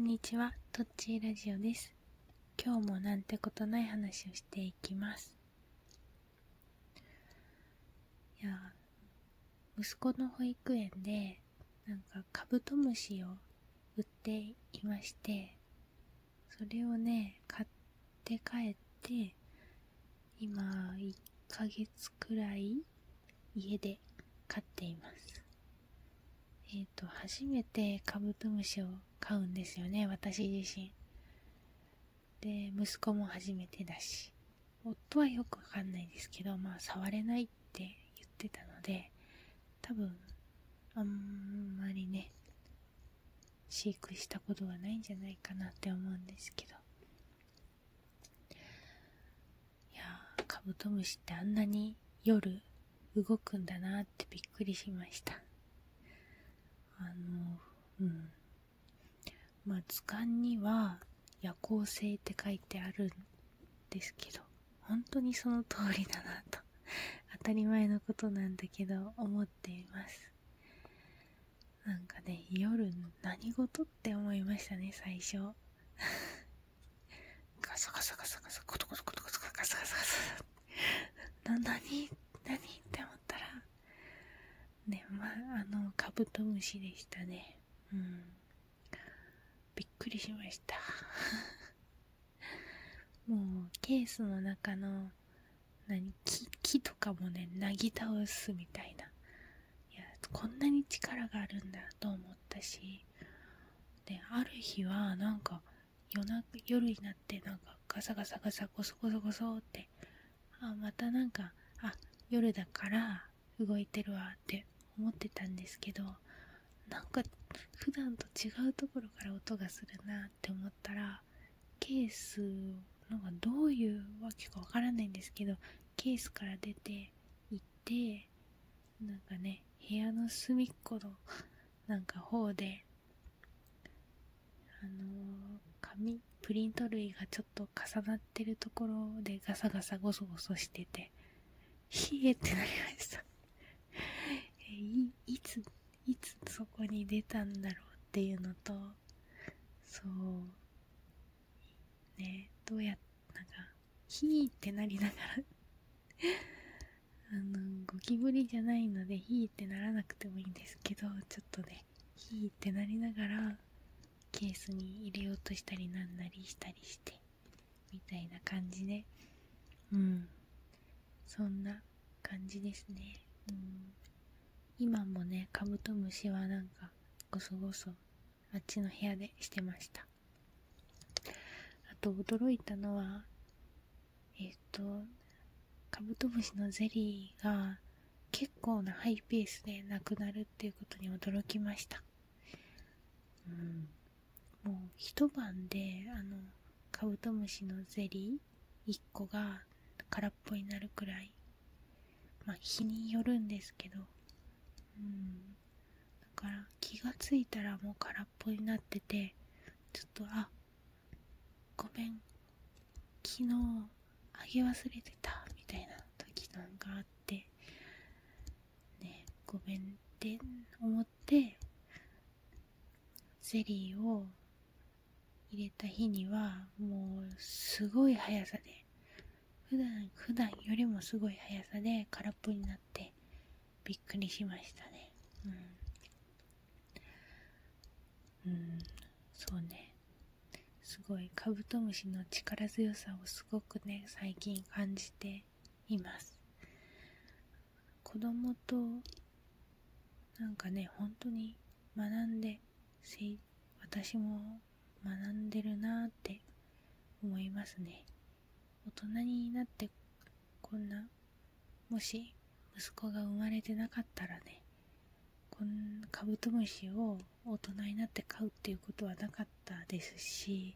こんにちは、トッチーラジオです。今日もなんてことない話をしていきます。いや、息子の保育園で、なんかカブトムシを売っていまして、それをね、買って帰って、今、1ヶ月くらい家で飼っています。えっ、ー、と、初めてカブトムシを飼うんですよね、私自身。で、息子も初めてだし、夫はよくわかんないですけど、まあ、触れないって言ってたので、多分、あんまりね、飼育したことがないんじゃないかなって思うんですけど。いやー、カブトムシってあんなに夜動くんだなってびっくりしました。あの、うん。まあ、図鑑には夜行性って書いてあるんですけど、本当にその通りだなと、当たり前のことなんだけど、思っています。なんかね、夜何事って思いましたね、最初。ガサガサガサガサ、コトコトコトコトガサガサガサ。な、なに何って思ったら、ね、まあ、の、カブトムシでしたね。うん。びっくりしました。もう、ケースの中の、何、木、木とかもね、なぎ倒すみたいな。いや、こんなに力があるんだと思ったし、で、ある日は、なんか、夜な、夜になって、なんか、ガサガサガサ、ゴソゴソゴソって、あ、またなんか、あ、夜だから動いてるわって思ってたんですけどなんか普段と違うところから音がするなって思ったらケースのがどういうわけかわからないんですけどケースから出て行ってなんかね部屋の隅っこのなんか方であのー、紙プリント類がちょっと重なってるところでガサガサゴソゴソしててひえってなりました。いいついつそこに出たんだろうっていうのとそうねどうやなんかひーってなりながらあのゴキブリじゃないのでひーってならなくてもいいんですけどちょっとねひーってなりながらケースに入れようとしたりなんなりしたりしてみたいな感じでうんそんな感じですね。うん、今もね、カブトムシはなんか、ごそごそ、あっちの部屋でしてました。あと、驚いたのは、えっ、と、カブトムシのゼリーが結構なハイペースでなくなるっていうことに驚きました。うん。もう一晩で、あの、カブトムシのゼリー1個が空っぽになるくらい、まあ日によるんですけど、うん。だから気がついたらもう空っぽになってて、ちょっと、あ、ごめん、昨日あげ忘れてた、みたいな時なんかあって、ね、ごめんって思って、ゼリーを入れた日には、もうすごい速さで普段、普段よりもすごい速さで空っぽになってびっくりしましたね。うん。うん、そうね。すごいカブトムシの力強さをすごくね、最近感じています。子供と、なんかね、本当に学んで、私も学んでるなって思いますね。大人になってこんなもし息子が生まれてなかったらねこんカブトムシを大人になって飼うっていうことはなかったですし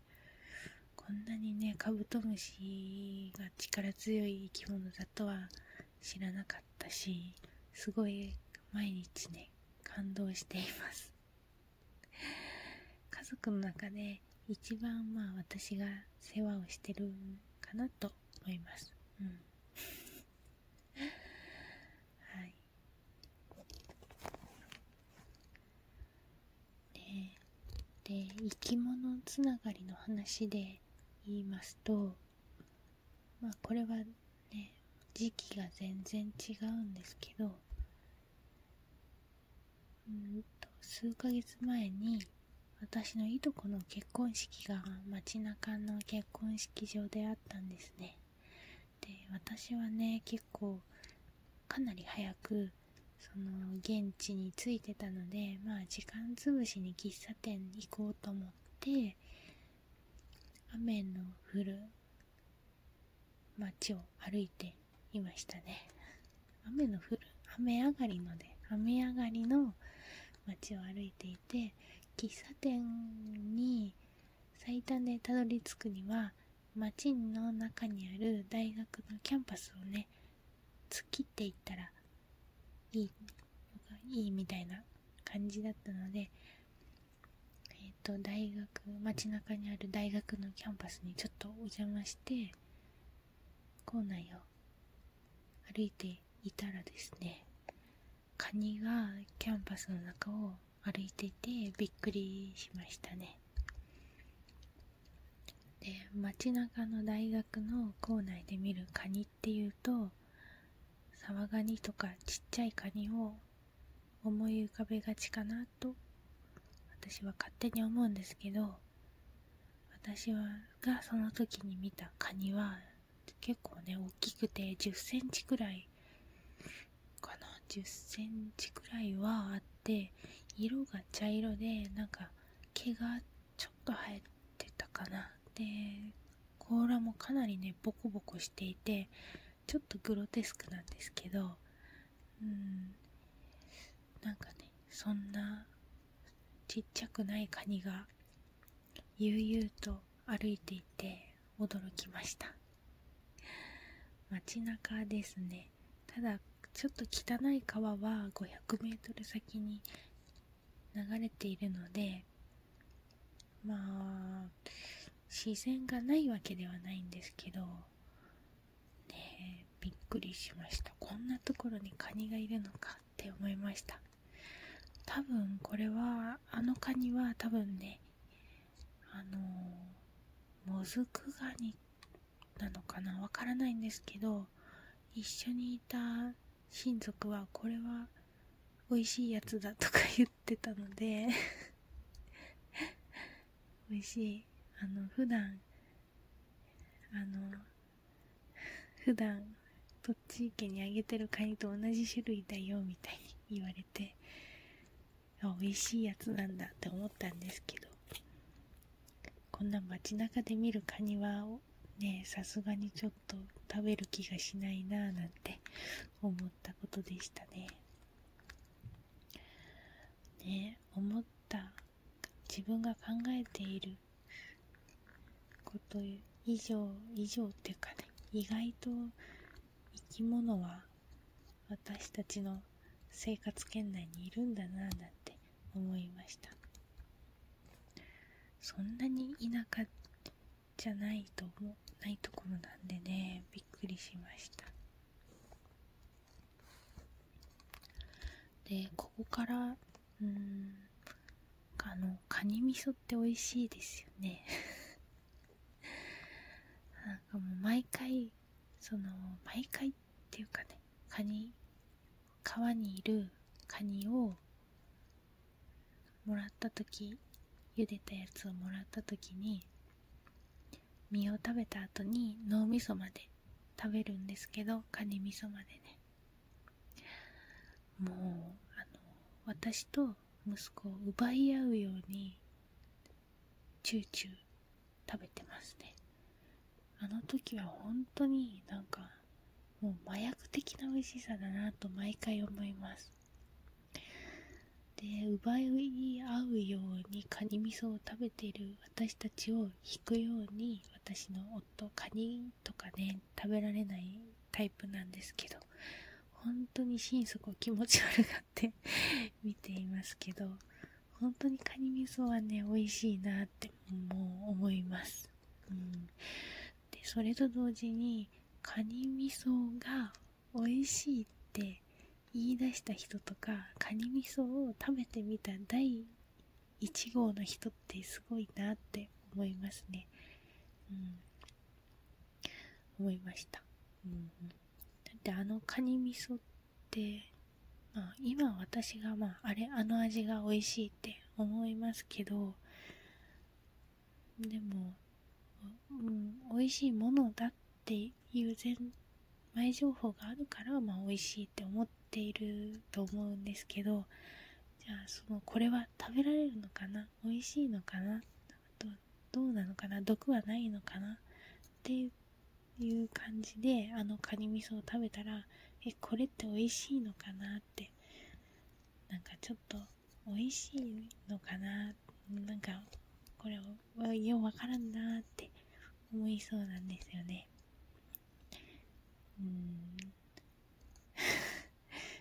こんなにねカブトムシが力強い生き物だとは知らなかったしすごい毎日ね感動しています家族の中で一番まあ私が世話をしてるかなと思います。うん。はい。で、でで生き物つながりの話で言いますとまあこれはね時期が全然違うんですけどうんと数ヶ月前に私のいとこの結婚式が街中の結婚式場であったんですね。で私はね結構かなり早くその現地に着いてたのでまあ時間つぶしに喫茶店行こうと思って雨の降る街を歩いていましたね。雨の降る雨上がりので雨上がりの街を歩いていて喫茶店に最短でたどり着くには街の中にある大学のキャンパスをね突っ切っていったらいいいいみたいな感じだったので、と大学街中にある大学のキャンパスにちょっとお邪魔して構内を歩いていたらですねカニがキャンパスの中を歩いていてびっくりしましたね。で街中の大学の校内で見るカニっていうとサワガニとかちっちゃいカニを思い浮かべがちかなと私は勝手に思うんですけど私はがその時に見たカニは結構ね大きくて10センチくらいかな？10センチくらいはあって色が茶色でなんか毛がちょっと生えてたかな。で甲羅もかなりねボコボコしていてちょっとグロテスクなんですけどうんなんかねそんなちっちゃくないカニが悠々と歩いていて驚きました。街中ですね。ただちょっと汚い川は 500m 先に流れているのでまあ自然がないわけではないんですけどねびっくりしました。こんなところにカニがいるのかって思いました。多分これはあのカニは多分ねあのもずくガニなのかな？わからないんですけど一緒にいた親族はこれは美味しいやつだとか言ってたので 美味しい。あの普段あの普段栃木県にあげてるカニと同じ種類だよみたいに言われて。美味しいやつなんだって思ったんですけどこんな街中で見るカニはねさすがにちょっと食べる気がしないなぁなんて思ったことでしたね。ね思った自分が考えていること以上以上っていうかね意外と生き物は私たちの生活圏内にいるんだななんて思いました。そんなに田舎じゃないと思うないところなんでねびっくりしました。でここからうんあのカニ味噌って美味しいですよね。なんかもう毎回その毎回っていうかねカニ川にいるカニをもらった時茹でたやつをもらった時に身を食べた後に脳みそまで食べるんですけどカニ味噌までね。もうあの私と息子を奪い合うようにチューチュー食べてますね。あの時は本当になんかもう麻薬的な美味しさだなと毎回思います。で奪い合うようにカニ味噌を食べている私たちを引くように私の夫カニとかね食べられないタイプなんですけど本当に心底気持ち悪がって 見ていますけど、本当にカニ味噌はね、美味しいなってもう思います。うん。で、それと同時に、カニ味噌が美味しいって言い出した人とか、カニ味噌を食べてみた第1号の人ってすごいなって思いますね。うん。思いました。うん。だってあのカニ味噌って、まあ今私がまああれ、あの味が美味しいって思いますけど、でも、うん、美味しいものだっていう前、前情報があるから、まあ美味しいって思っていると思うんですけど、じゃあその、これは食べられるのかな？美味しいのかな？どどうなのかな？毒はないのかな？っていう感じで、あのカニ味噌を食べたら、え、これって美味しいのかな？って、なんかちょっと美味しいのかな？なんかこれはようわからんなって思いそうなんですよね。うん。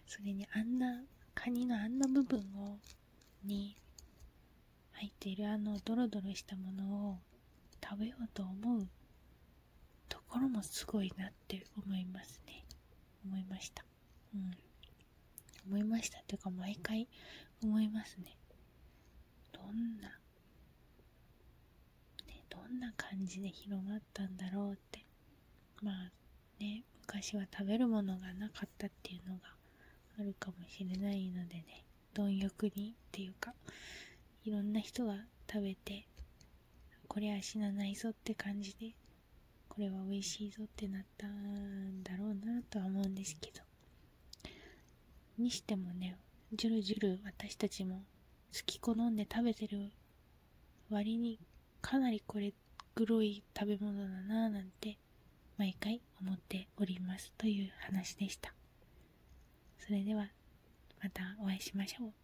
それにあんな、カニのあんな部分を、に入っているあのドロドロしたものを食べようと思うところもすごいなって思いますね。思いました。うん。思いましたというか毎回思いますね。どんなねどんな感じで広まったんだろうってまあね昔は食べるものがなかったっていうのがあるかもしれないのでね貪欲にっていうかいろんな人が食べてこれは死なないぞって感じでこれは美味しいぞってなったんだろうなとは思うんですけどにしてもねじゅるじゅる私たちも好き好んで食べてる割にかなりこれ黒い食べ物だなぁなんて毎回思っておりますという話でした。それではまたお会いしましょう。